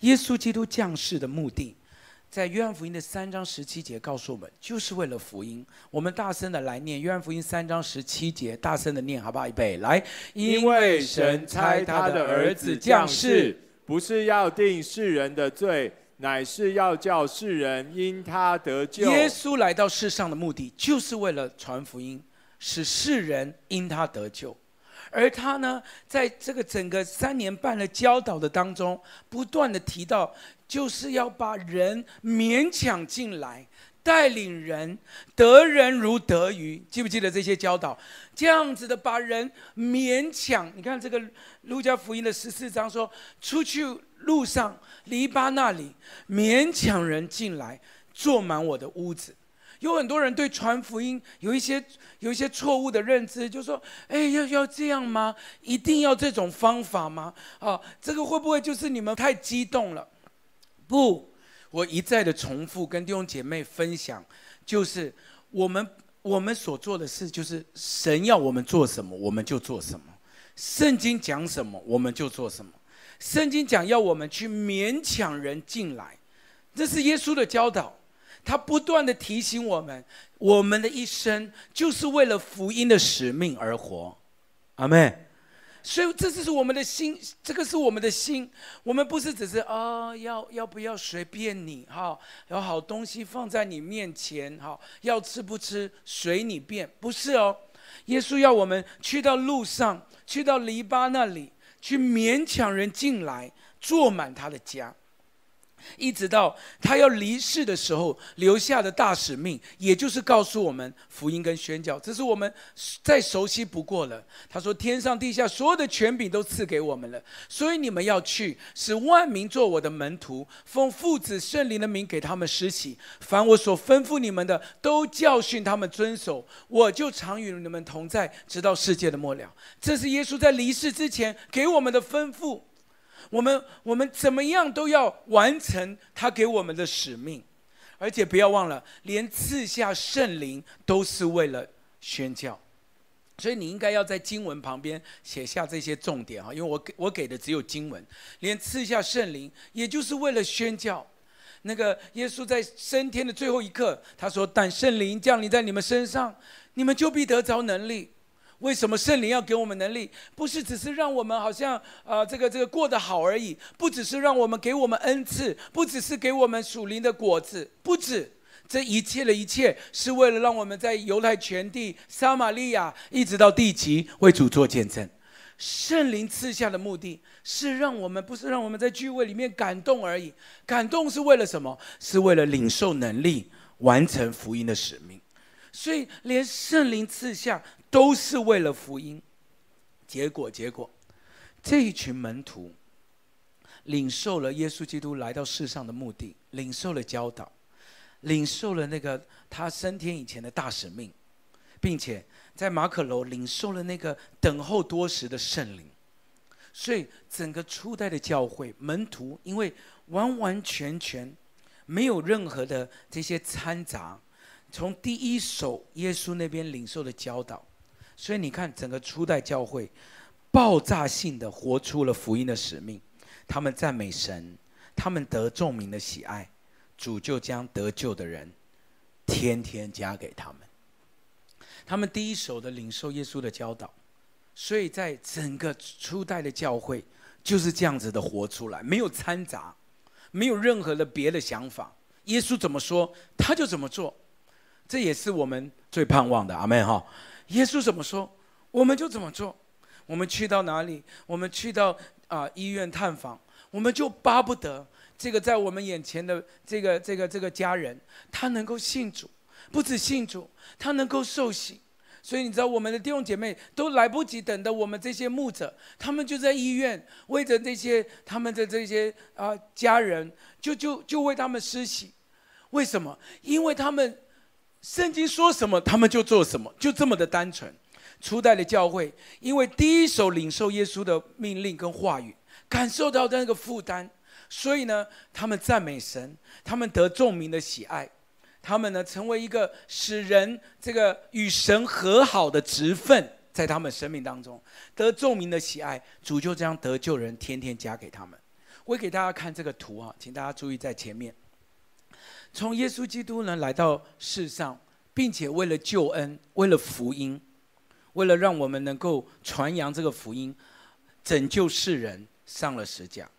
耶稣基督降世的目的，在约翰福音的三章十七节告诉我们，就是为了福音。我们大声的来念约翰福音三章十七节，大声的念，好不好？预备，来，因为神差他的儿子降世，不是要定世人的罪，乃是要叫世人因他得救。耶稣来到世上的目的，就是为了传福音，使世人因他得救。而他呢，在这个整个三年半的教导的当中，不断的提到，就是要把人勉强进来，带领人得人如得鱼。记不记得这些教导？这样子的把人勉强。你看这个路加福音的十四章说，出去路上篱笆那里，勉强人进来，坐满我的屋子。有很多人对传福音有一些有一些错误的认知，就说：“哎，要要这样吗？一定要这种方法吗？啊，这个会不会就是你们太激动了？”不，我一再的重复跟弟兄姐妹分享，就是我们我们所做的事，就是神要我们做什么，我们就做什么；圣经讲什么，我们就做什么。圣经讲要我们去勉强人进来，这是耶稣的教导。他不断地提醒我们，我们的一生就是为了福音的使命而活，阿门。所以这就是我们的心，这个是我们的心。我们不是只是啊、哦，要要不要随便你哈，有好东西放在你面前哈，要吃不吃随你便，不是哦。耶稣要我们去到路上，去到篱笆那里，去勉强人进来，坐满他的家。一直到他要离世的时候，留下的大使命，也就是告诉我们福音跟宣教，这是我们再熟悉不过了。他说：“天上地下所有的权柄都赐给我们了，所以你们要去，使万民做我的门徒，奉父子圣灵的名给他们施洗。凡我所吩咐你们的，都教训他们遵守。我就常与你们同在，直到世界的末了。”这是耶稣在离世之前给我们的吩咐。我们我们怎么样都要完成他给我们的使命，而且不要忘了，连赐下圣灵都是为了宣教，所以你应该要在经文旁边写下这些重点啊，因为我给我给的只有经文，连赐下圣灵，也就是为了宣教。那个耶稣在升天的最后一刻，他说：“但圣灵降临在你们身上，你们就必得着能力。”为什么圣灵要给我们能力？不是只是让我们好像、呃，这个这个过得好而已，不只是让我们给我们恩赐，不只是给我们属灵的果子，不止这一切的一切，是为了让我们在犹太全地、撒玛利亚一直到地极为主做见证。圣灵赐下的目的是让我们，不是让我们在聚会里面感动而已，感动是为了什么？是为了领受能力，完成福音的使命。所以连圣灵赐下。都是为了福音，结果结果，这一群门徒领受了耶稣基督来到世上的目的，领受了教导，领受了那个他升天以前的大使命，并且在马可楼领受了那个等候多时的圣灵，所以整个初代的教会门徒，因为完完全全没有任何的这些掺杂，从第一手耶稣那边领受的教导。所以你看，整个初代教会爆炸性的活出了福音的使命，他们赞美神，他们得众民的喜爱，主就将得救的人天天加给他们。他们第一手的领受耶稣的教导，所以在整个初代的教会就是这样子的活出来，没有掺杂，没有任何的别的想法。耶稣怎么说，他就怎么做，这也是我们最盼望的。阿门哈。耶稣怎么说，我们就怎么做。我们去到哪里，我们去到啊、医院探访，我们就巴不得这个在我们眼前的这个这个这个家人，他能够信主，不止信主，他能够受洗。所以你知道，我们的弟兄姐妹都来不及等的，我们这些牧者，他们就在医院为着这些他们的这些啊、家人，就就就为他们施洗。为什么？因为他们。圣经说什么，他们就做什么，就这么的单纯。初代的教会，因为第一手领受耶稣的命令跟话语，感受到那个负担，所以呢，他们赞美神，他们得众民的喜爱，他们呢，成为一个使人这个与神和好的职分，在他们生命当中得众民的喜爱，主就这样得救人，天天加给他们。我给大家看这个图啊，请大家注意在前面。从耶稣基督呢来到世上，并且为了救恩，为了福音，为了让我们能够传扬这个福音，拯救世人，上了十架。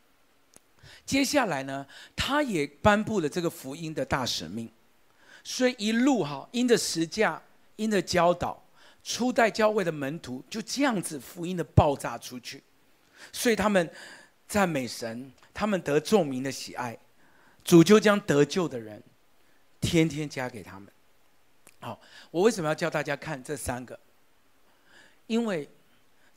接下来呢，他也颁布了这个福音的大使命，所以一路哈，因着十架，因着教导，初代教会的门徒就这样子福音的爆炸出去，所以他们赞美神，他们得众民的喜爱，主就将得救的人天天加给他们。好，我为什么要教大家看这三个？因为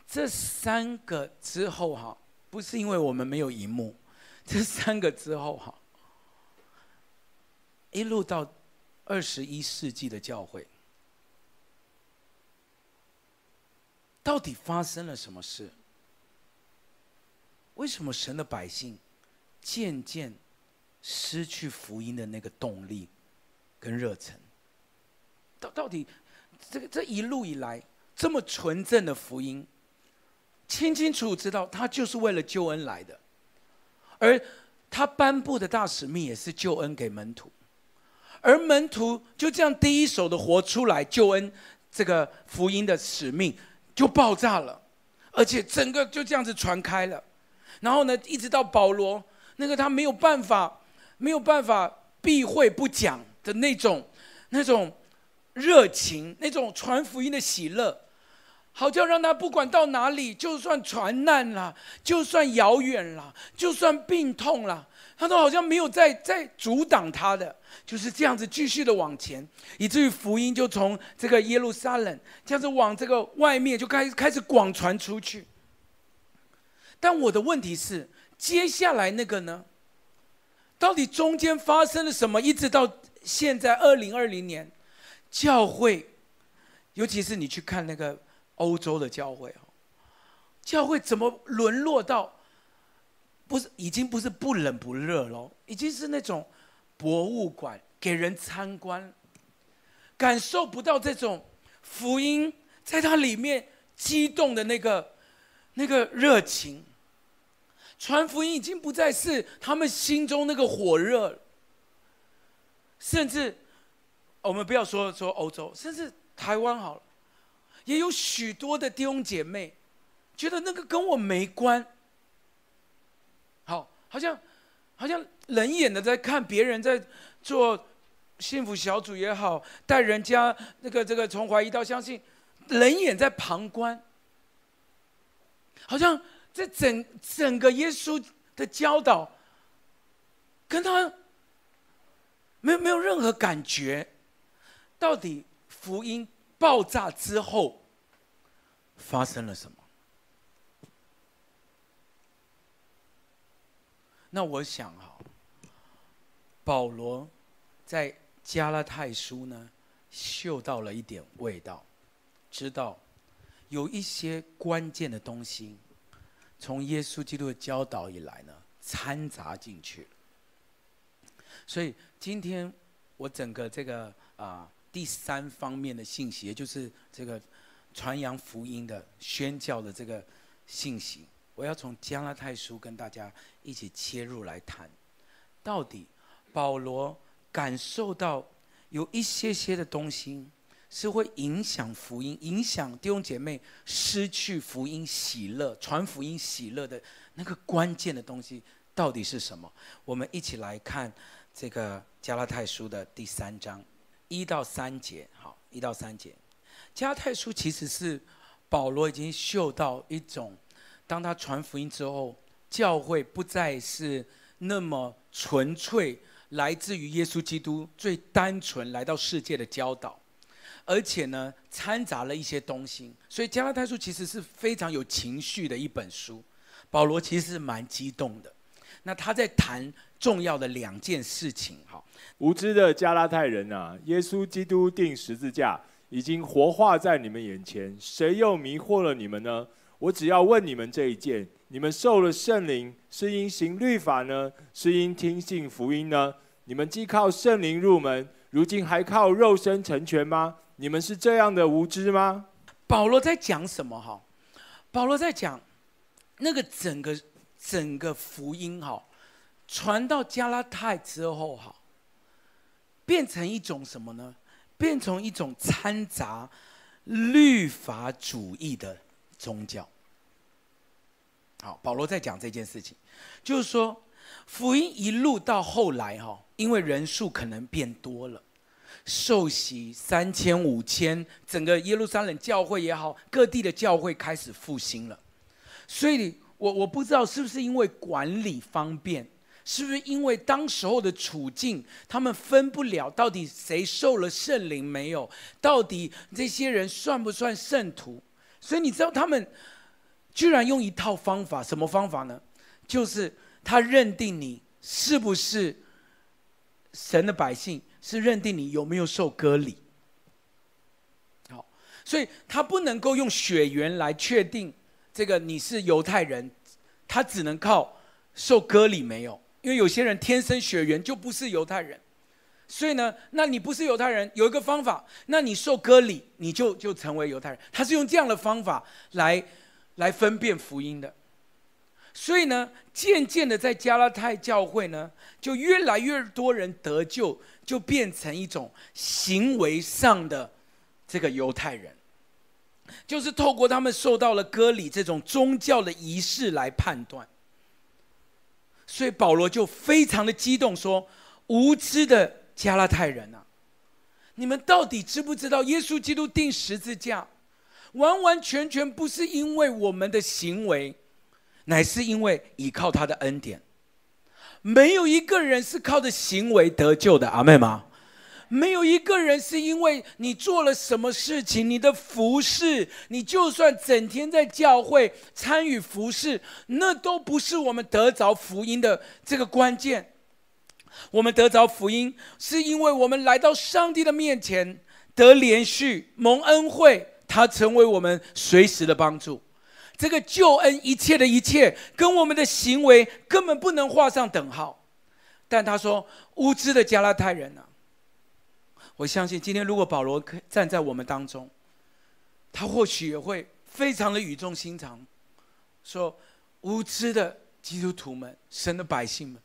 这三个之后哈，不是因为我们没有荧幕。这三个之后哈，一路到二十一世纪的教会，到底发生了什么事？为什么神的百姓渐渐失去福音的那个动力跟热忱？到到底这个这一路以来这么纯正的福音，清清楚楚知道他就是为了救恩来的。而他颁布的大使命也是救恩给门徒，而门徒就这样第一手的活出来救恩，这个福音的使命就爆炸了，而且整个就这样子传开了。然后呢，一直到保罗，那个他没有办法，没有办法避讳不讲的那种那种热情，那种传福音的喜乐。好像让他不管到哪里，就算传难了，就算遥远了，就算病痛了，他都好像没有在在阻挡他的，就是这样子继续的往前，以至于福音就从这个耶路撒冷这样子往这个外面就开始开始广传出去。但我的问题是，接下来那个呢？到底中间发生了什么？一直到现在二零二零年，教会，尤其是你去看那个。欧洲的教会哦，教会怎么沦落到不是已经不是不冷不热了，已经是那种博物馆给人参观，感受不到这种福音在它里面激动的那个那个热情，传福音已经不再是他们心中那个火热，甚至我们不要说说欧洲，甚至台湾好了。也有许多的弟兄姐妹，觉得那个跟我没关。好，好像，好像冷眼的在看别人在做幸福小组也好，带人家那个这个从怀疑到相信，冷眼在旁观。好像这整整个耶稣的教导，跟他没有没有任何感觉。到底福音？爆炸之后发生了什么？那我想哈，保罗在加拉太书呢，嗅到了一点味道，知道有一些关键的东西，从耶稣基督的教导以来呢，掺杂进去。所以今天我整个这个啊。第三方面的信息，也就是这个传扬福音的宣教的这个信息，我要从加拉太书跟大家一起切入来谈，到底保罗感受到有一些些的东西是会影响福音，影响弟兄姐妹失去福音喜乐、传福音喜乐的那个关键的东西到底是什么？我们一起来看这个加拉太书的第三章。一到三节，好，一到三节，加拉太书其实是保罗已经嗅到一种，当他传福音之后，教会不再是那么纯粹来自于耶稣基督最单纯来到世界的教导，而且呢掺杂了一些东西，所以加拉太书其实是非常有情绪的一本书，保罗其实是蛮激动的，那他在谈重要的两件事情，哈。无知的加拉太人啊，耶稣基督钉十字架已经活化在你们眼前，谁又迷惑了你们呢？我只要问你们这一件：你们受了圣灵，是因行律法呢，是因听信福音呢？你们既靠圣灵入门，如今还靠肉身成全吗？你们是这样的无知吗？保罗在讲什么？哈，保罗在讲那个整个整个福音哈，传到加拉太之后哈，变成一种什么呢？变成一种掺杂律法主义的宗教。好，保罗在讲这件事情，就是说福音一路到后来哈，因为人数可能变多了，受洗三千五千，整个耶路撒冷教会也好，各地的教会开始复兴了，所以我我不知道是不是因为管理方便。是不是因为当时候的处境，他们分不了到底谁受了圣灵没有？到底这些人算不算圣徒？所以你知道他们居然用一套方法，什么方法呢？就是他认定你是不是神的百姓，是认定你有没有受割礼。好，所以他不能够用血缘来确定这个你是犹太人，他只能靠受割礼没有。因为有些人天生血缘就不是犹太人，所以呢，那你不是犹太人，有一个方法，那你受割礼，你就就成为犹太人。他是用这样的方法来来分辨福音的。所以呢，渐渐的在加拉太教会呢，就越来越多人得救，就变成一种行为上的这个犹太人，就是透过他们受到了割礼这种宗教的仪式来判断。所以保罗就非常的激动，说：“无知的加拉太人啊，你们到底知不知道耶稣基督钉十字架，完完全全不是因为我们的行为，乃是因为依靠他的恩典。没有一个人是靠着行为得救的，阿们吗？”没有一个人是因为你做了什么事情，你的服饰，你就算整天在教会参与服饰，那都不是我们得着福音的这个关键。我们得着福音，是因为我们来到上帝的面前，得连续蒙恩惠，他成为我们随时的帮助。这个救恩一切的一切，跟我们的行为根本不能画上等号。但他说，无知的加拉太人啊。我相信今天如果保罗站在我们当中，他或许也会非常的语重心长，说：“无知的基督徒们，神的百姓们，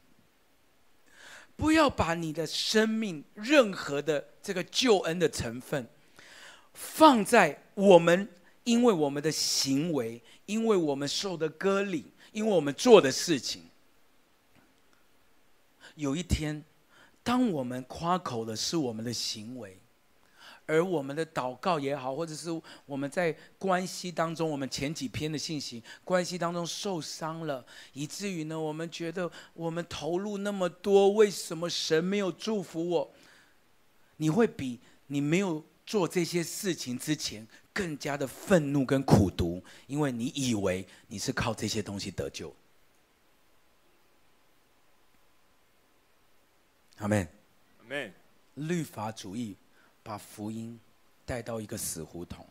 不要把你的生命任何的这个救恩的成分，放在我们因为我们的行为，因为我们受的割礼，因为我们做的事情，有一天。”当我们夸口的是我们的行为，而我们的祷告也好，或者是我们在关系当中，我们前几篇的信息，关系当中受伤了，以至于呢，我们觉得我们投入那么多，为什么神没有祝福我？你会比你没有做这些事情之前更加的愤怒跟苦读，因为你以为你是靠这些东西得救。阿门，阿门。律法主义把福音带到一个死胡同。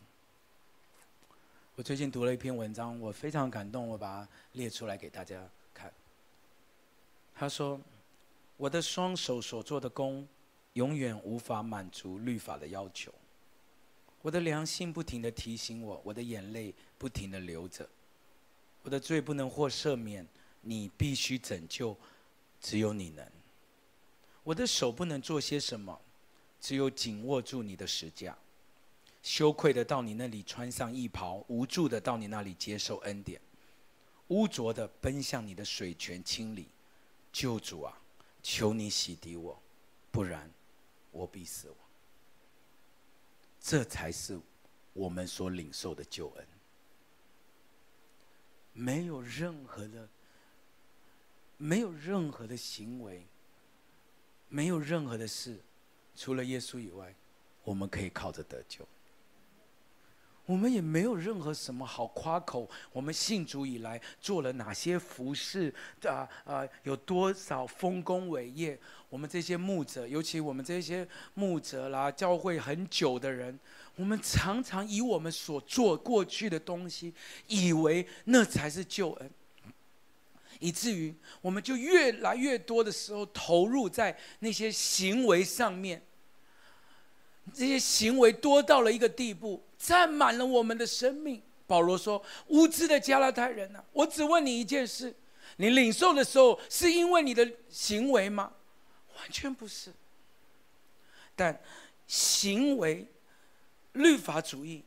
我最近读了一篇文章，我非常感动，我把它列出来给大家看。他说：“我的双手所做的工，永远无法满足律法的要求。我的良心不停地提醒我，我的眼泪不停地流着。我的罪不能获赦免，你必须拯救，只有你能。”我的手不能做些什么，只有紧握住你的十架，羞愧的到你那里穿上衣袍，无助的到你那里接受恩典，污浊的奔向你的水泉清理。救主啊，求你洗涤我，不然我必死亡。这才是我们所领受的救恩，没有任何的，没有任何的行为。没有任何的事，除了耶稣以外，我们可以靠着得救。我们也没有任何什么好夸口。我们信主以来做了哪些服事啊啊，有多少丰功伟业？我们这些牧者，尤其我们这些牧者啦，教会很久的人，我们常常以我们所做过去的东西，以为那才是救恩。以至于我们就越来越多的时候投入在那些行为上面，这些行为多到了一个地步，占满了我们的生命。保罗说：“无知的加拉太人呐、啊，我只问你一件事：你领受的时候是因为你的行为吗？完全不是。但行为律法主义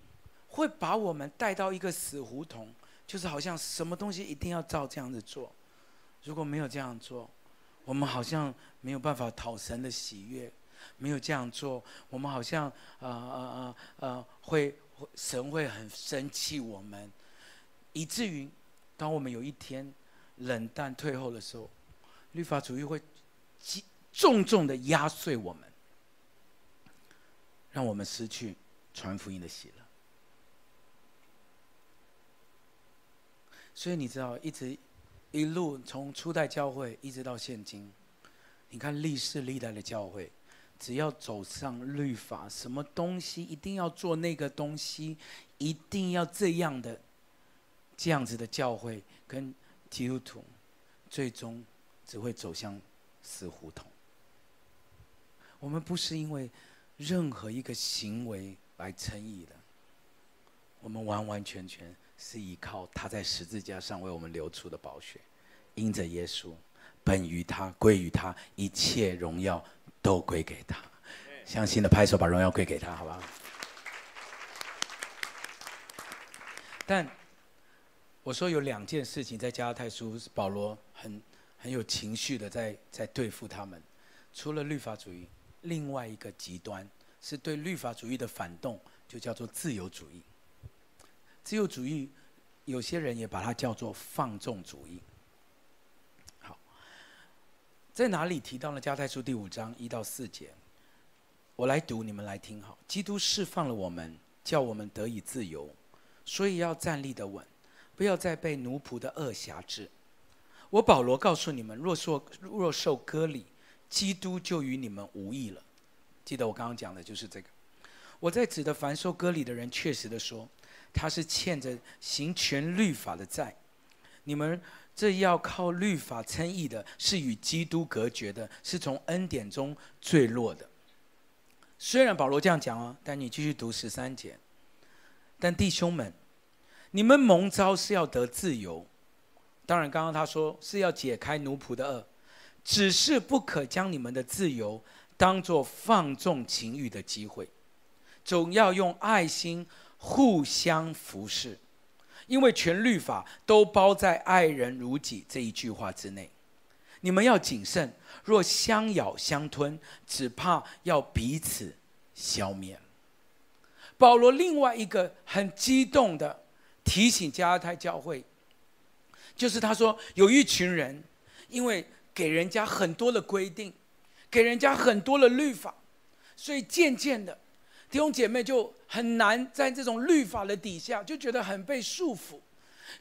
会把我们带到一个死胡同，就是好像什么东西一定要照这样子做，如果没有这样做，我们好像没有办法讨神的喜悦。没有这样做，我们好像呃呃呃呃会神会很生气我们，以至于当我们有一天冷淡退后的时候，律法主义会重重的压碎我们，让我们失去传福音的喜乐。所以你知道，一直一路从初代教会一直到现今，你看历世历代的教会。只要走上律法，什么东西一定要做那个东西，一定要这样的，这样子的教会跟基督徒，最终只会走向死胡同。我们不是因为任何一个行为来称义的，我们完完全全是依靠他在十字架上为我们流出的宝血，因着耶稣，本于他，归于他，一切荣耀。都归给他，相信的拍手，把荣耀归给他，好不好？但我说有两件事情在加拉太书，保罗很很有情绪的在在对付他们。除了律法主义，另外一个极端是对律法主义的反动，就叫做自由主义。自由主义，有些人也把它叫做放纵主义。在哪里提到了加太书第五章一到四节？我来读，你们来听好。基督释放了我们，叫我们得以自由，所以要站立得稳，不要再被奴仆的恶挟制。我保罗告诉你们：若受若受割礼，基督就与你们无异了。记得我刚刚讲的就是这个。我在指的凡受割礼的人，确实的说，他是欠着行全律法的债。你们。这要靠律法称义的，是与基督隔绝的，是从恩典中坠落的。虽然保罗这样讲哦，但你继续读十三节。但弟兄们，你们蒙召是要得自由。当然，刚刚他说是要解开奴仆的轭，只是不可将你们的自由当做放纵情欲的机会，总要用爱心互相服侍。因为全律法都包在“爱人如己”这一句话之内，你们要谨慎，若相咬相吞，只怕要彼此消灭。保罗另外一个很激动的提醒加拉太教会，就是他说有一群人，因为给人家很多的规定，给人家很多的律法，所以渐渐的。弟兄姐妹就很难在这种律法的底下，就觉得很被束缚，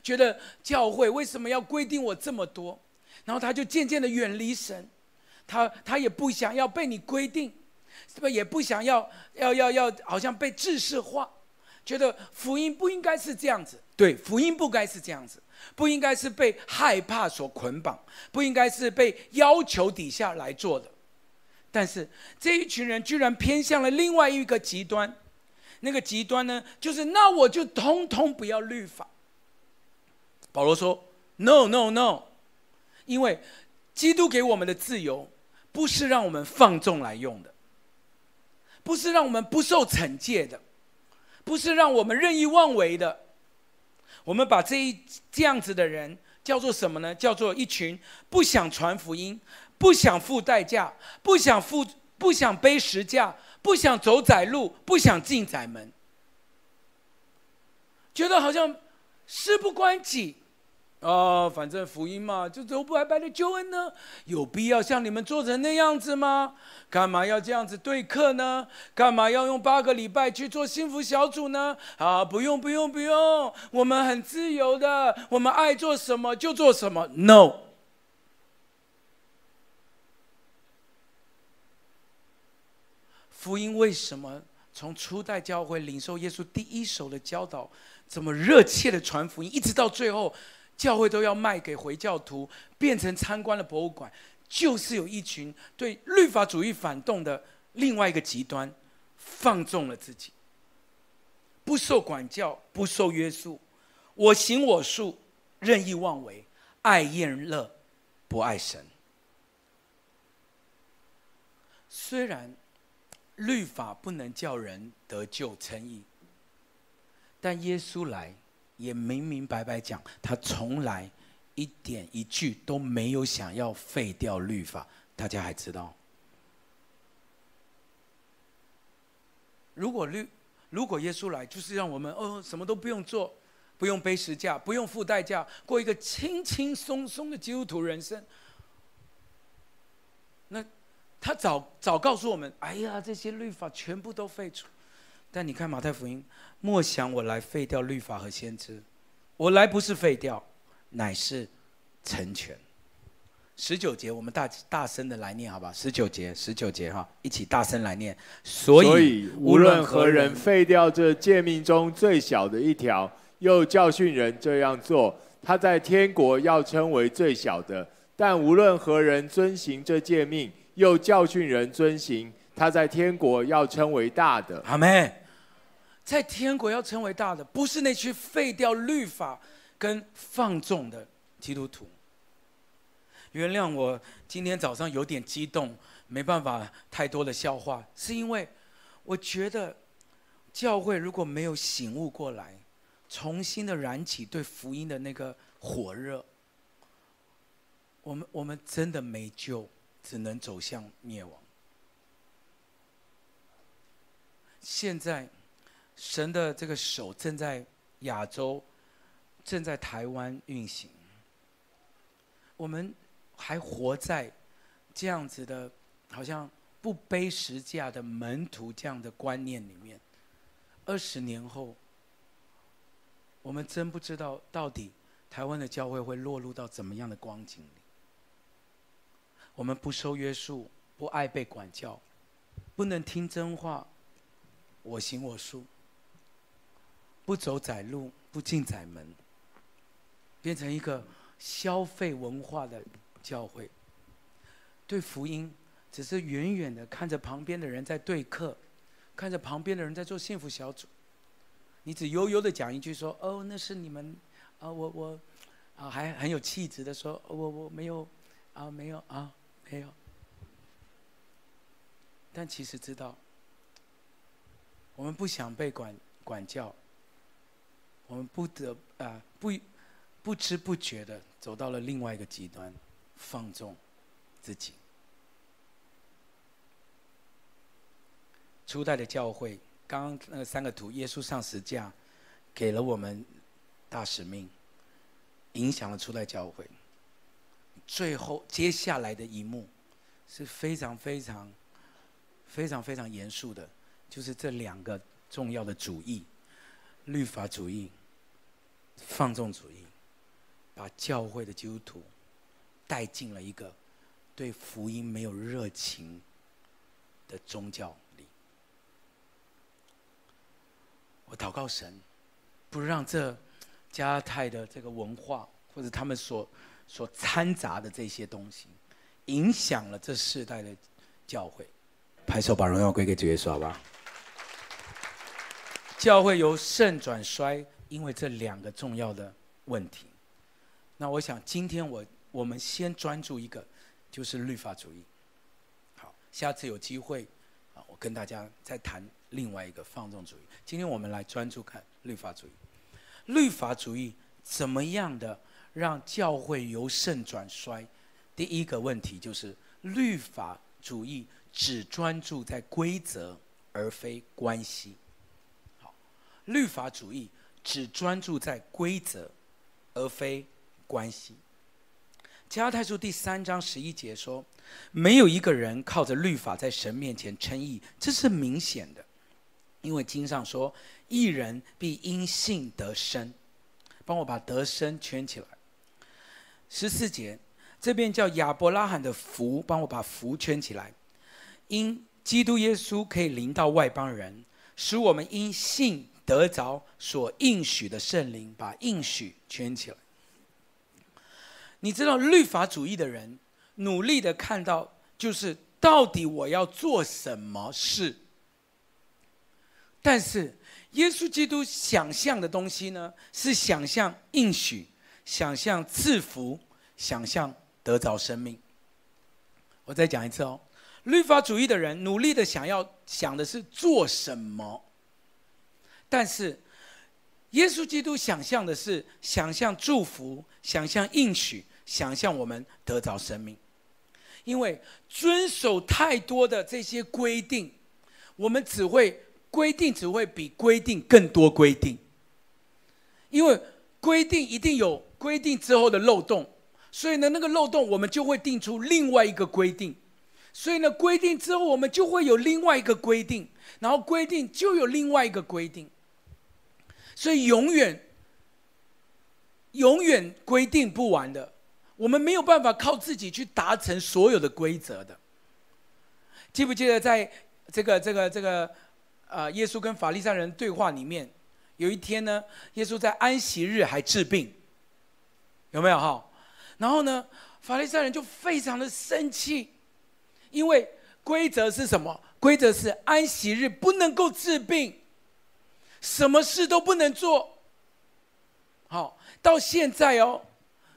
觉得教会为什么要规定我这么多？然后他就渐渐的远离神，他他也不想要被你规定，是不也不想要要要要好像被制式化，觉得福音不应该是这样子，对，福音不该是这样子，不应该是被害怕所捆绑，不应该是被要求底下来做的。但是这一群人居然偏向了另外一个极端，那个极端呢，就是那我就通通不要律法。保罗说：“No No No，因为基督给我们的自由，不是让我们放纵来用的，不是让我们不受惩戒的，不是让我们任意妄为的。我们把这一这样子的人叫做什么呢？叫做一群不想传福音。”不想付代价，不想付，不想背十架，不想走窄路，不想进窄门，觉得好像事不关己，哦，反正福音嘛，就走不白白的救恩呢，有必要像你们做成那样子吗？干嘛要这样子对客呢？干嘛要用八个礼拜去做幸福小组呢？啊，不用不用不用，我们很自由的，我们爱做什么就做什么，No。福音为什么从初代教会领受耶稣第一手的教导，这么热切的传福音，一直到最后，教会都要卖给回教徒，变成参观的博物馆，就是有一群对律法主义反动的另外一个极端，放纵了自己，不受管教，不受约束，我行我素，任意妄为，爱宴乐，不爱神。虽然律法不能叫人得救成义，但耶稣来也明明白白讲，他从来一点一句都没有想要废掉律法。大家还知道，如果律如果耶稣来就是让我们哦什么都不用做，不用背十架，不用付代价，过一个轻轻松松的基督徒人生，那。他早早告诉我们：“哎呀，这些律法全部都废除。”但你看马太福音，莫想我来废掉律法和先知，我来不是废掉，乃是成全。十九节，我们大大声的来念，好吧？十九节，十九节，哈，一起大声来念。所以，所以无论何人废掉这诫命中最小的一条，又教训人这样做，他在天国要称为最小的；但无论何人遵行这诫命，又教训人遵行，他在天国要称为大的。阿门。在天国要称为大的，不是那去废掉律法跟放纵的基督徒。原谅我今天早上有点激动，没办法太多的笑话，是因为我觉得教会如果没有醒悟过来，重新的燃起对福音的那个火热，我们我们真的没救。只能走向灭亡。现在，神的这个手正在亚洲，正在台湾运行。我们还活在这样子的，好像不背十架的门徒这样的观念里面。二十年后，我们真不知道到底台湾的教会会落入到怎么样的光景里。我们不受约束，不爱被管教，不能听真话，我行我素，不走窄路，不进窄门，变成一个消费文化的教会。对福音，只是远远的看着旁边的人在对课，看着旁边的人在做幸福小组，你只悠悠的讲一句说：“哦，那是你们，啊，我我，啊，还很有气质的说，我我没有，啊，没有啊。”没有，但其实知道，我们不想被管管教，我们不得啊不不知不觉的走到了另外一个极端，放纵自己。初代的教会，刚刚那三个图，耶稣上十架，给了我们大使命，影响了初代教会。最后，接下来的一幕是非常非常、非常非常严肃的，就是这两个重要的主义：律法主义、放纵主义，把教会的基督徒带进了一个对福音没有热情的宗教里。我祷告神，不让这加泰的这个文化，或者他们所。所掺杂的这些东西，影响了这世代的教会。拍手把荣耀归给主耶稣，好不好？教会由盛转衰，因为这两个重要的问题。那我想今天我我们先专注一个，就是律法主义。好，下次有机会啊，我跟大家再谈另外一个放纵主义。今天我们来专注看律法主义。律法主义怎么样的？让教会由盛转衰，第一个问题就是律法主义只专注在规则而非关系。好，律法主义只专注在规则而非关系。加拉太书第三章十一节说：“没有一个人靠着律法在神面前称义，这是明显的，因为经上说：‘一人必因信得生。’帮我把得生圈起来。”十四节，这边叫亚伯拉罕的福，帮我把福圈起来。因基督耶稣可以临到外邦人，使我们因信得着所应许的圣灵，把应许圈起来。你知道律法主义的人努力的看到，就是到底我要做什么事？但是耶稣基督想象的东西呢，是想象应许。想象赐福，想象得着生命。我再讲一次哦，律法主义的人努力的想要想的是做什么，但是耶稣基督想象的是想象祝福，想象应许，想象我们得着生命。因为遵守太多的这些规定，我们只会规定只会比规定更多规定，因为规定一定有规定之后的漏洞。所以呢，那个漏洞我们就会定出另外一个规定，所以呢，规定之后我们就会有另外一个规定，然后规定就有另外一个规定，所以永远、永远规定不完的，我们没有办法靠自己去达成所有的规则的。记不记得在这个、这个、这个，呃，耶稣跟法利赛人对话里面，有一天呢，耶稣在安息日还治病，有没有哈？然后呢，法利赛人就非常的生气，因为规则是什么？规则是安息日不能够治病，什么事都不能做。好，到现在哦，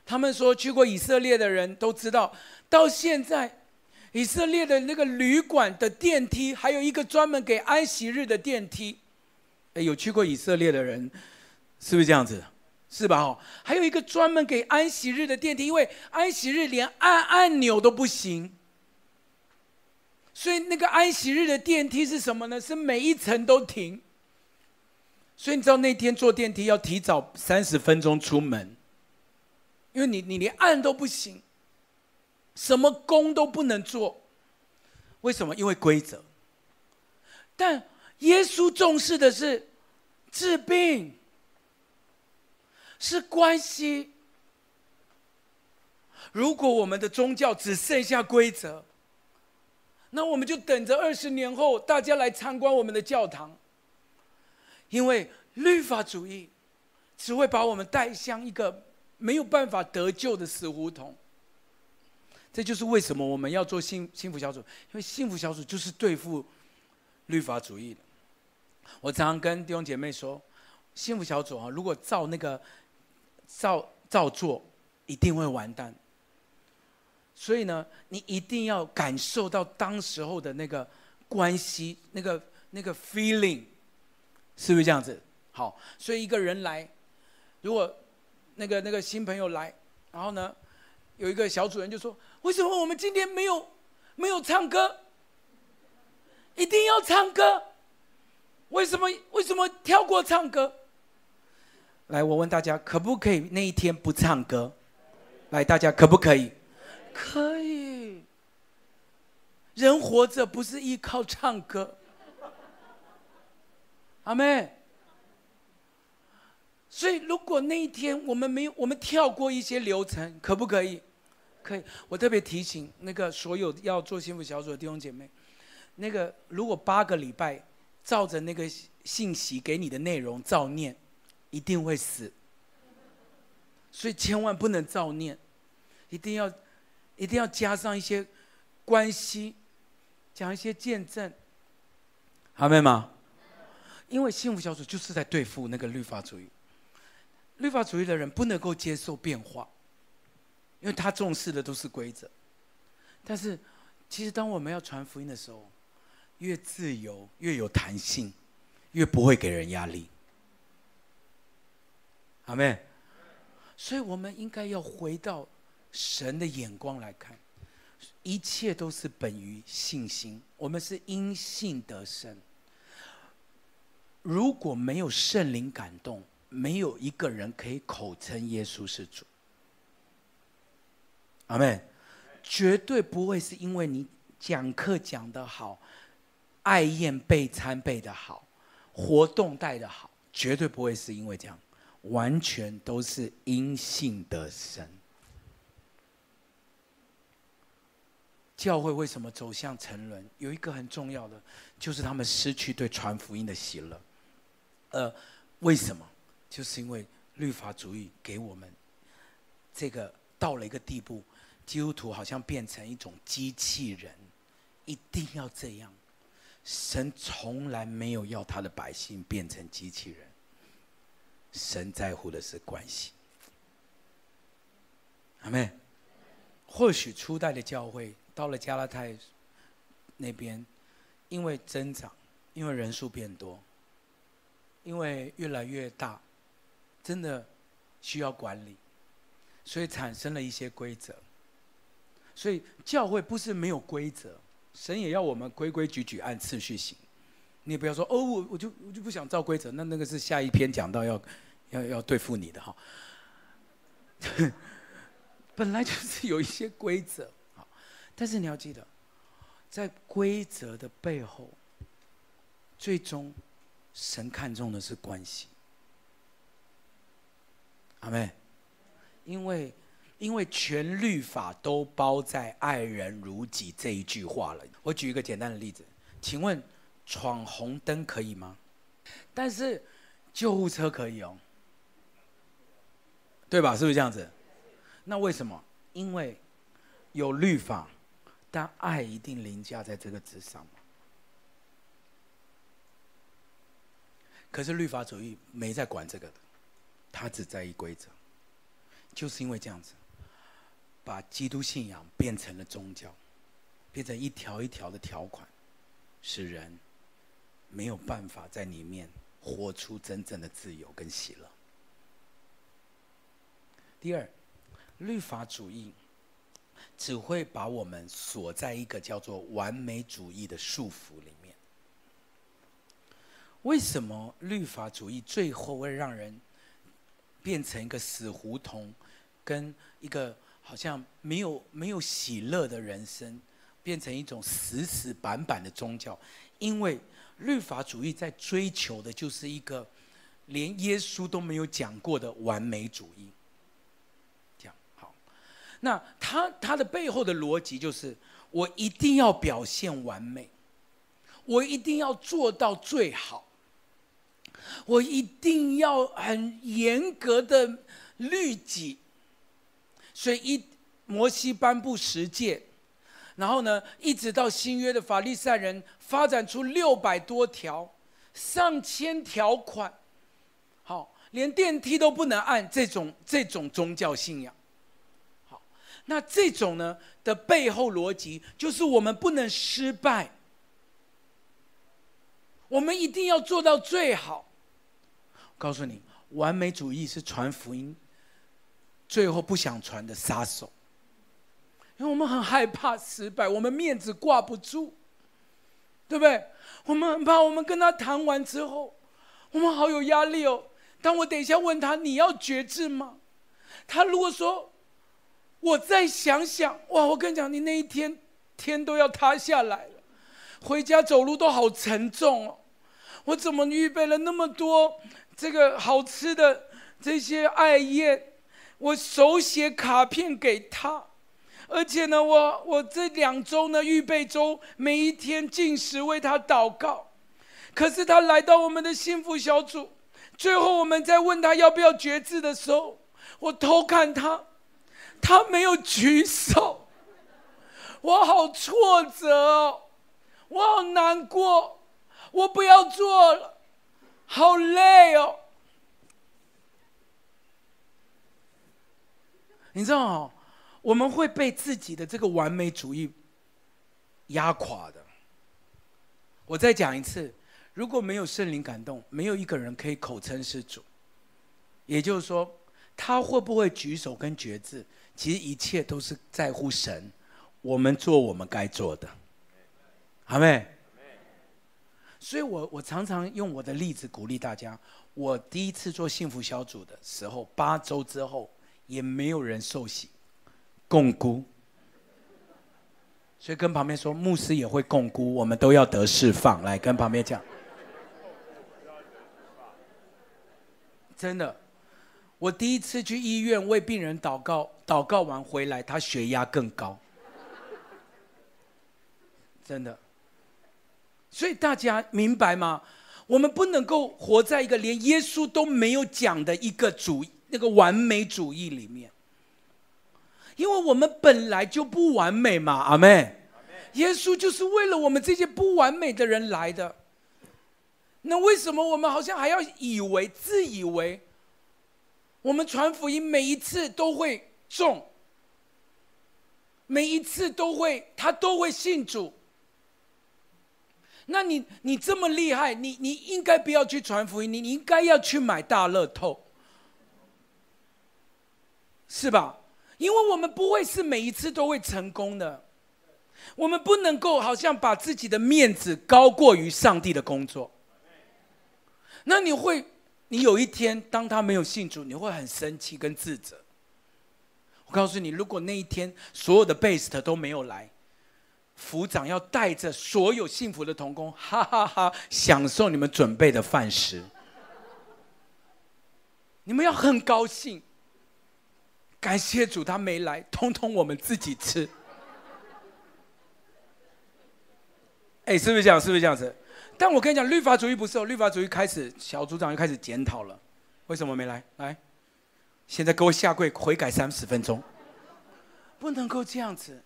他们说去过以色列的人都知道，到现在以色列的那个旅馆的电梯，还有一个专门给安息日的电梯。哎，有去过以色列的人，是不是这样子？是吧？哦，还有一个专门给安息日的电梯，因为安息日连按按钮都不行，所以那个安息日的电梯是什么呢？是每一层都停。所以你知道那天坐电梯要提早三十分钟出门，因为你你连按都不行，什么工都不能做。为什么？因为规则。但耶稣重视的是治病。是关系。如果我们的宗教只剩下规则，那我们就等着二十年后大家来参观我们的教堂。因为律法主义只会把我们带向一个没有办法得救的死胡同。这就是为什么我们要做幸幸福小组，因为幸福小组就是对付律法主义的。我常常跟弟兄姐妹说，幸福小组啊，如果照那个。照照做，一定会完蛋。所以呢，你一定要感受到当时候的那个关系，那个那个 feeling，是不是这样子？好，所以一个人来，如果那个那个新朋友来，然后呢，有一个小主人就说：“为什么我们今天没有没有唱歌？一定要唱歌？为什么为什么跳过唱歌？”来，我问大家，可不可以那一天不唱歌？来，大家可不可以？可以。人活着不是依靠唱歌。阿妹。所以，如果那一天我们没有，我们跳过一些流程，可不可以？可以。我特别提醒那个所有要做幸福小组的弟兄姐妹，那个如果八个礼拜照着那个信息给你的内容照念。一定会死，所以千万不能造念，一定要，一定要加上一些关系，讲一些见证，好没吗？因为幸福小组就是在对付那个律法主义，律法主义的人不能够接受变化，因为他重视的都是规则。但是，其实当我们要传福音的时候，越自由，越有弹性，越不会给人压力。阿妹，所以我们应该要回到神的眼光来看，一切都是本于信心。我们是因信得生。如果没有圣灵感动，没有一个人可以口称耶稣是主。阿妹，绝对不会是因为你讲课讲得好，爱宴备餐备的好，活动带的好，绝对不会是因为这样。完全都是因信得生。教会为什么走向沉沦？有一个很重要的，就是他们失去对传福音的喜乐。呃，为什么？就是因为律法主义给我们这个到了一个地步，基督徒好像变成一种机器人，一定要这样。神从来没有要他的百姓变成机器人。神在乎的是关系，阿妹，或许初代的教会到了加拉太那边，因为增长，因为人数变多，因为越来越大，真的需要管理，所以产生了一些规则。所以教会不是没有规则，神也要我们规规矩矩按次序行。你不要说哦，我我就我就不想照规则，那那个是下一篇讲到要要要对付你的哈。本来就是有一些规则，啊，但是你要记得，在规则的背后，最终神看重的是关系。阿妹，因为因为全律法都包在“爱人如己”这一句话了。我举一个简单的例子，请问闯红灯可以吗？但是救护车可以哦，对吧？是不是这样子？那为什么？因为有律法，但爱一定凌驾在这个之上。可是律法主义没在管这个的，他只在意规则。就是因为这样子，把基督信仰变成了宗教，变成一条一条的条款，使人没有办法在里面活出真正的自由跟喜乐。第二。律法主义只会把我们锁在一个叫做完美主义的束缚里面。为什么律法主义最后会让人变成一个死胡同，跟一个好像没有没有喜乐的人生，变成一种死死板板的宗教？因为律法主义在追求的就是一个连耶稣都没有讲过的完美主义。这样好那他他的背后的逻辑就是，我一定要表现完美，我一定要做到最好，我一定要很严格的律己。所以一摩西颁布十诫，然后呢，一直到新约的法利赛人发展出六百多条、上千条款，好，连电梯都不能按这种这种宗教信仰。好那这种呢的背后逻辑，就是我们不能失败，我们一定要做到最好。告诉你，完美主义是传福音最后不想传的杀手，因为我们很害怕失败，我们面子挂不住，对不对？我们很怕，我们跟他谈完之后，我们好有压力哦。但我等一下问他，你要决志吗？他如果说。我再想想，哇！我跟你讲，你那一天天都要塌下来了，回家走路都好沉重哦。我怎么预备了那么多这个好吃的这些爱宴？我手写卡片给他，而且呢，我我这两周呢预备周，每一天禁食为他祷告。可是他来到我们的幸福小组，最后我们在问他要不要决志的时候，我偷看他。他没有举手，我好挫折哦，我好难过，我不要做了，好累哦。你知道哦，我们会被自己的这个完美主义压垮的。我再讲一次，如果没有圣灵感动，没有一个人可以口称是主。也就是说，他会不会举手跟决志？其实一切都是在乎神，我们做我们该做的，好没？所以我我常常用我的例子鼓励大家。我第一次做幸福小组的时候，八周之后也没有人受洗，共辜。所以跟旁边说，牧师也会共辜，我们都要得释放。来跟旁边讲，真的。我第一次去医院为病人祷告，祷告完回来，他血压更高，真的。所以大家明白吗？我们不能够活在一个连耶稣都没有讲的一个主那个完美主义里面，因为我们本来就不完美嘛，阿妹。耶稣就是为了我们这些不完美的人来的。那为什么我们好像还要以为、自以为？我们传福音每一次都会中，每一次都会，他都会信主。那你你这么厉害，你你应该不要去传福音，你你应该要去买大乐透，是吧？因为我们不会是每一次都会成功的，我们不能够好像把自己的面子高过于上帝的工作。那你会，你有一天当他没有信主，你会很生气跟自责。我告诉你，如果那一天所有的贝斯特都没有来，府长要带着所有幸福的童工，哈哈哈，享受你们准备的饭食。你们要很高兴，感谢主他没来，通通我们自己吃。哎，是不是这样？是不是这样子？但我跟你讲，律法主义不是哦，律法主义开始，小组长又开始检讨了，为什么没来？来。现在给我下跪悔改三十分钟，不能够这样子，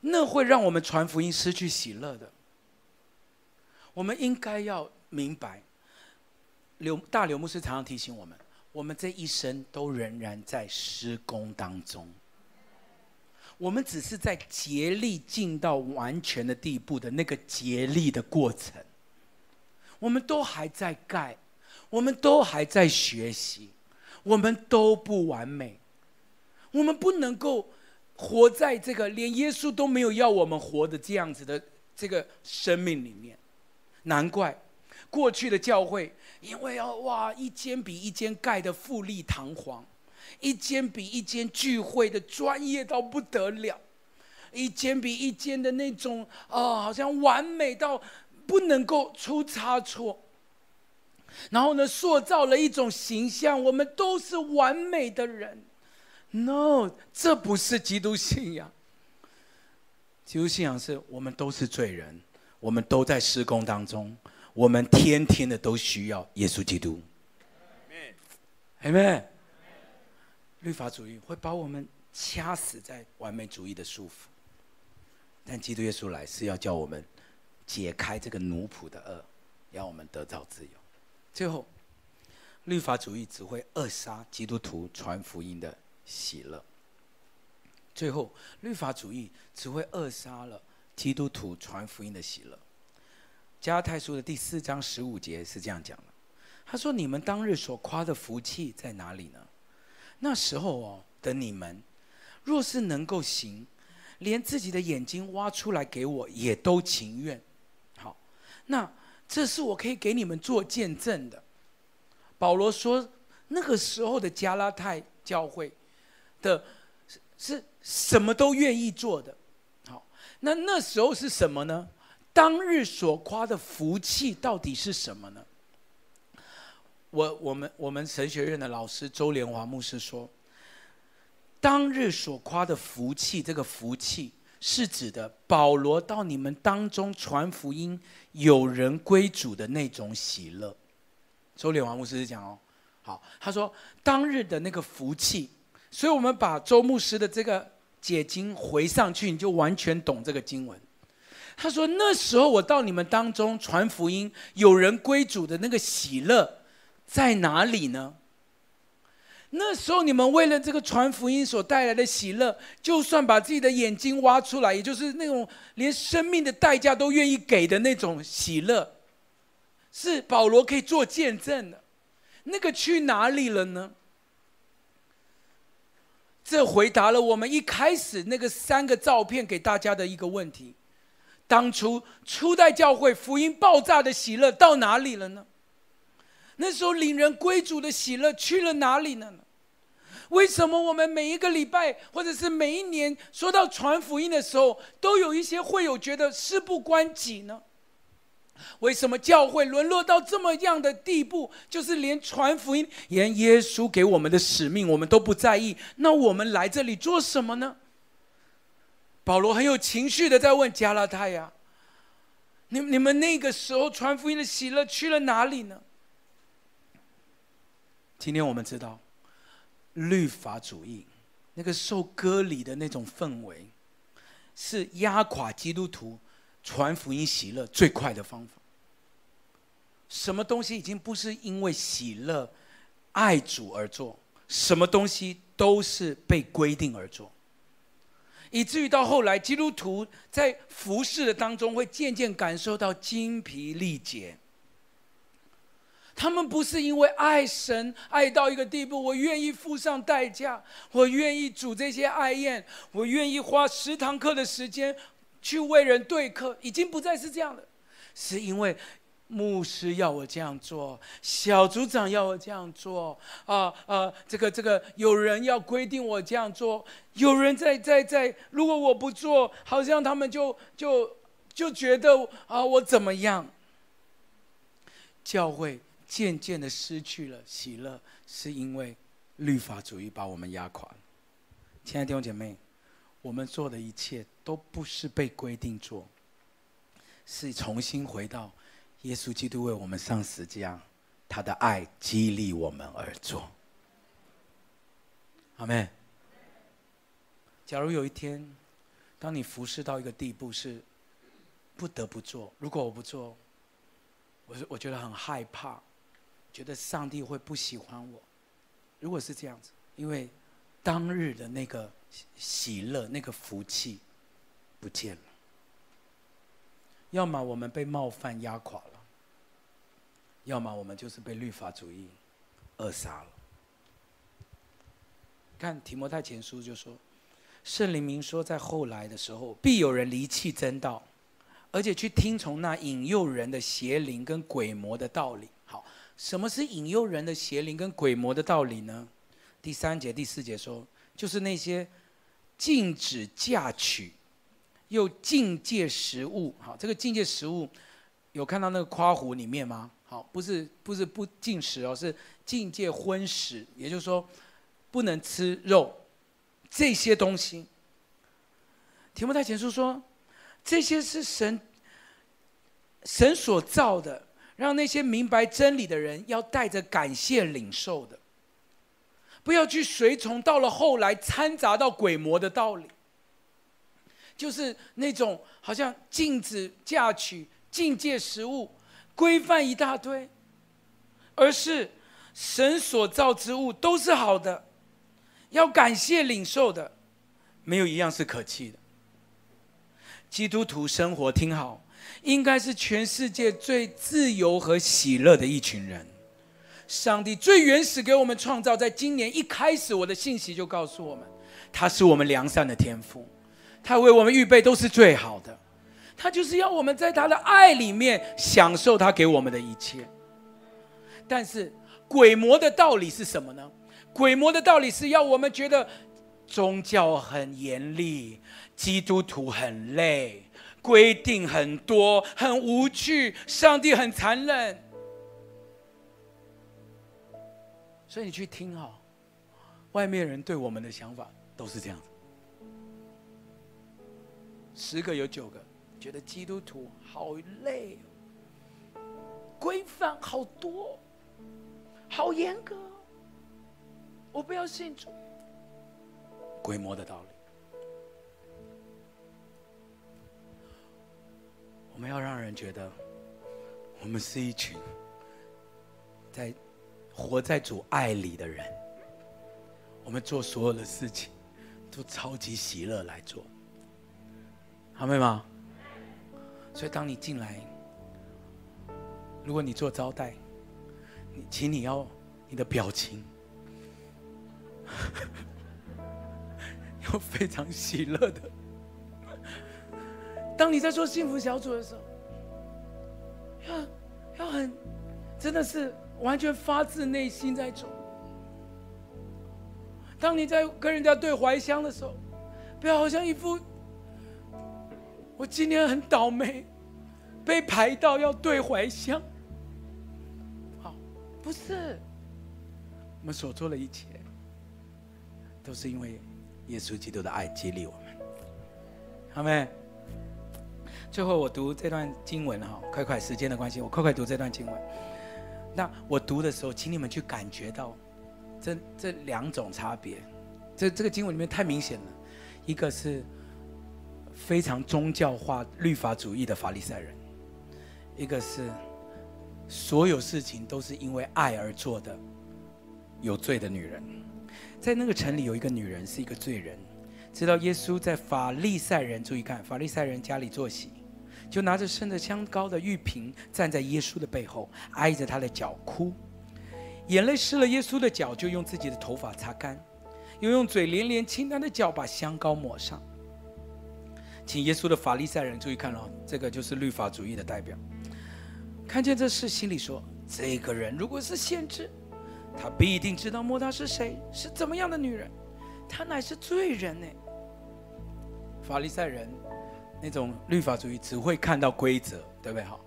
那会让我们传福音失去喜乐的。我们应该要明白，刘大刘牧师常常提醒我们，我们这一生都仍然在施工当中，我们只是在竭力进到完全的地步的那个竭力的过程，我们都还在盖，我们都还在学习。我们都不完美，我们不能够活在这个连耶稣都没有要我们活的这样子的这个生命里面。难怪过去的教会，因为要哇一间比一间盖得富丽堂皇，一间比一间聚会的专业到不得了，一间比一间的那种啊，好像完美到不能够出差错。然后呢，塑造了一种形象，我们都是完美的人。No，这不是基督信仰。基督信仰是我们都是罪人，我们都在施工当中，我们天天的都需要耶稣基督。Amen。律法主义会把我们掐死在完美主义的束缚，但基督耶稣来是要叫我们解开这个奴仆的轭，让我们得到自由。最后，律法主义只会扼杀基督徒传福音的喜乐。最后，律法主义只会扼杀了基督徒传福音的喜乐。加拉太书的第四章十五节是这样讲的：“他说，你们当日所夸的福气在哪里呢？那时候哦的你们，若是能够行，连自己的眼睛挖出来给我，也都情愿。好，那。”这是我可以给你们做见证的。保罗说，那个时候的加拉太教会的是什么都愿意做的。好，那那时候是什么呢？当日所夸的福气到底是什么呢？我我们我们神学院的老师周连华牧师说，当日所夸的福气，这个福气。是指的保罗到你们当中传福音，有人归主的那种喜乐。周连华牧师是讲哦，好，他说当日的那个福气，所以我们把周牧师的这个解经回上去，你就完全懂这个经文。他说那时候我到你们当中传福音，有人归主的那个喜乐在哪里呢？那时候你们为了这个传福音所带来的喜乐，就算把自己的眼睛挖出来，也就是那种连生命的代价都愿意给的那种喜乐，是保罗可以做见证的。那个去哪里了呢？这回答了我们一开始那个三个照片给大家的一个问题：当初初代教会福音爆炸的喜乐到哪里了呢？那时候领人归主的喜乐去了哪里了呢？为什么我们每一个礼拜或者是每一年说到传福音的时候，都有一些会有觉得事不关己呢？为什么教会沦落到这么样的地步？就是连传福音、连耶稣给我们的使命，我们都不在意。那我们来这里做什么呢？保罗很有情绪的在问加拉太呀：“你你们那个时候传福音的喜乐去了哪里呢？”今天我们知道，律法主义那个受割礼的那种氛围，是压垮基督徒传福音喜乐最快的方法。什么东西已经不是因为喜乐、爱主而做，什么东西都是被规定而做。以至于到后来，基督徒在服侍的当中会渐渐感受到精疲力竭。他们不是因为爱神爱到一个地步，我愿意付上代价，我愿意煮这些爱宴，我愿意花十堂课的时间去为人对客，已经不再是这样了，是因为。牧师要我这样做，小组长要我这样做，啊啊，这个这个，有人要规定我这样做，有人在在在，如果我不做，好像他们就就就觉得啊，我怎么样？教会渐渐的失去了喜乐，是因为律法主义把我们压垮。亲爱的弟兄姐妹，我们做的一切都不是被规定做，是重新回到。耶稣基督为我们上十字架，他的爱激励我们而做。阿门。假如有一天，当你服侍到一个地步是不得不做，如果我不做，我我觉得很害怕，觉得上帝会不喜欢我。如果是这样子，因为当日的那个喜乐、那个福气不见了。要么我们被冒犯压垮了，要么我们就是被律法主义扼杀了。看提摩太前书就说，圣灵明说，在后来的时候，必有人离弃真道，而且去听从那引诱人的邪灵跟鬼魔的道理。好，什么是引诱人的邪灵跟鬼魔的道理呢？第三节、第四节说，就是那些禁止嫁娶。又禁戒食物，好，这个禁戒食物有看到那个括弧里面吗？好，不是不是不进食哦，是禁戒荤食，也就是说不能吃肉这些东西。提摩太前书说，这些是神神所造的，让那些明白真理的人要带着感谢领受的，不要去随从，到了后来掺杂到鬼魔的道理。就是那种好像禁止嫁娶、禁戒食物、规范一大堆，而是神所造之物都是好的，要感谢领受的，没有一样是可弃的。基督徒生活听好，应该是全世界最自由和喜乐的一群人。上帝最原始给我们创造，在今年一开始，我的信息就告诉我们，他是我们良善的天赋。他为我们预备都是最好的，他就是要我们在他的爱里面享受他给我们的一切。但是鬼魔的道理是什么呢？鬼魔的道理是要我们觉得宗教很严厉，基督徒很累，规定很多，很无趣，上帝很残忍。所以你去听哈，外面人对我们的想法都是这样。十个有九个觉得基督徒好累，规范好多，好严格，我不要信主。规模的道理，我们要让人觉得，我们是一群在活在主爱里的人，我们做所有的事情都超级喜乐来做。好没吗？所以当你进来，如果你做招待，你请你要你的表情 要非常喜乐的。当你在做幸福小组的时候，要要很真的是完全发自内心在做。当你在跟人家对怀乡的时候，不要好像一副。我今天很倒霉，被排到要对怀乡。好，不是，我们所做的一切，都是因为耶稣基督的爱激励我们。好没？最后我读这段经文哈，快快时间的关系，我快快读这段经文。那我读的时候，请你们去感觉到这这两种差别。这这个经文里面太明显了，一个是。非常宗教化、律法主义的法利赛人，一个是所有事情都是因为爱而做的有罪的女人。在那个城里有一个女人是一个罪人，知道耶稣在法利赛人，注意看，法利赛人家里坐席，就拿着盛着香膏的玉瓶，站在耶稣的背后，挨着他的脚哭，眼泪湿了耶稣的脚，就用自己的头发擦干，又用嘴连连亲他的脚，把香膏抹上。请耶稣的法利赛人注意看哦，这个就是律法主义的代表。看见这事，心里说：这个人如果是先知，他必定知道摸他是谁，是怎么样的女人。他乃是罪人呢。法利赛人那种律法主义只会看到规则，对不对？好，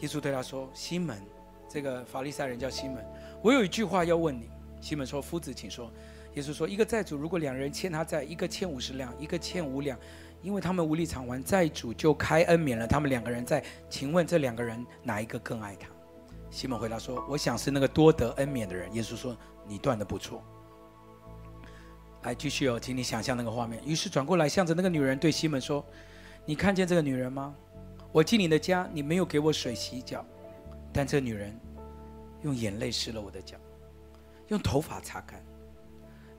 耶稣对他说：“西门，这个法利赛人叫西门，我有一句话要问你。”西门说：“夫子，请说。”耶稣说：“一个债主如果两人欠他债，一个欠五十两，一个欠五两。”因为他们无力偿还，债主就开恩免了他们两个人债。请问这两个人哪一个更爱他？西门回答说：“我想是那个多得恩免的人。”耶稣说：“你断的不错。”来继续哦，请你想象那个画面。于是转过来，向着那个女人对西门说：“你看见这个女人吗？我进你的家，你没有给我水洗脚，但这女人用眼泪湿了我的脚，用头发擦干。”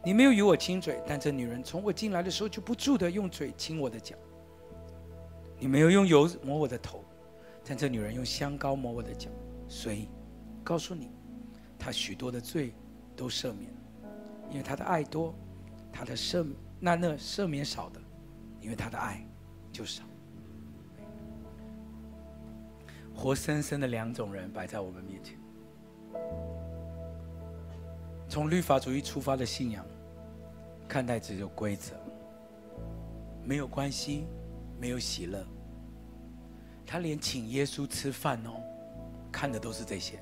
你没有与我亲嘴，但这女人从我进来的时候就不住地用嘴亲我的脚。你没有用油抹我的头，但这女人用香膏抹我的脚。所以，告诉你，她许多的罪都赦免，因为她的爱多；她的赦那那赦免少的，因为她的爱就少。活生生的两种人摆在我们面前。从律法主义出发的信仰，看待只有规则，没有关系，没有喜乐。他连请耶稣吃饭哦，看的都是这些。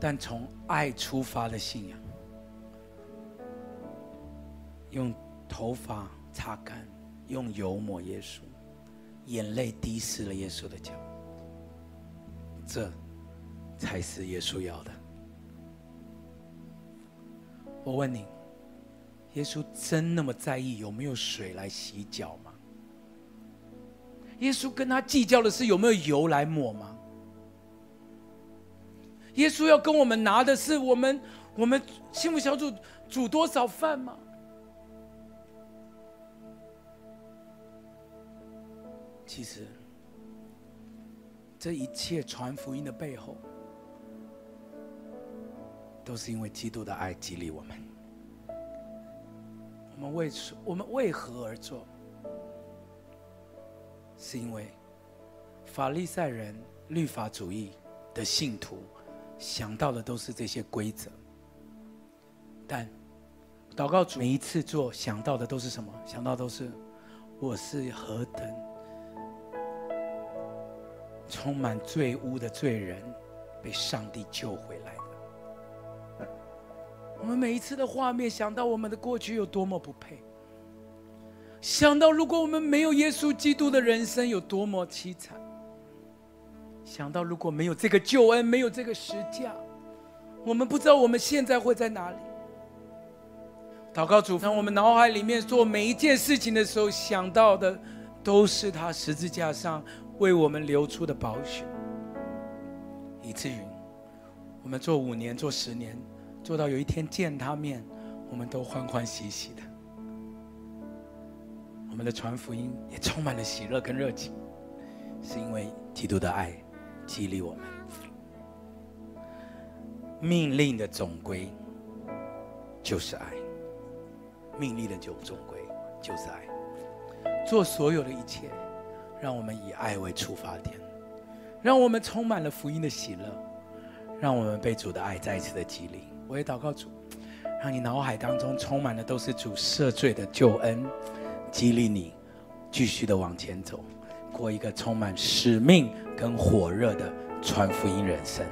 但从爱出发的信仰，用头发擦干，用油抹耶稣，眼泪滴湿了耶稣的脚，这才是耶稣要的。我问你，耶稣真那么在意有没有水来洗脚吗？耶稣跟他计较的是有没有油来抹吗？耶稣要跟我们拿的是我们我们幸福小组煮多少饭吗？其实，这一切传福音的背后。都是因为基督的爱激励我们。我们为我们为何而做？是因为法利赛人、律法主义的信徒想到的都是这些规则，但祷告主每一次做想到的都是什么？想到都是我是何等充满罪污的罪人，被上帝救回来。我们每一次的画面，想到我们的过去有多么不配，想到如果我们没有耶稣基督的人生有多么凄惨，想到如果没有这个救恩，没有这个十架，我们不知道我们现在会在哪里。祷告主，当我们脑海里面做每一件事情的时候，想到的都是他十字架上为我们流出的宝血，以至于我们做五年、做十年。做到有一天见他面，我们都欢欢喜喜的。我们的传福音也充满了喜乐跟热情，是因为基督的爱激励我们。命令的总归就是爱，命令的总总归就是爱。做所有的一切，让我们以爱为出发点，让我们充满了福音的喜乐，让我们被主的爱再一次的激励。我也祷告主，让你脑海当中充满的都是主赦罪的救恩，激励你继续的往前走，过一个充满使命跟火热的传福音人生。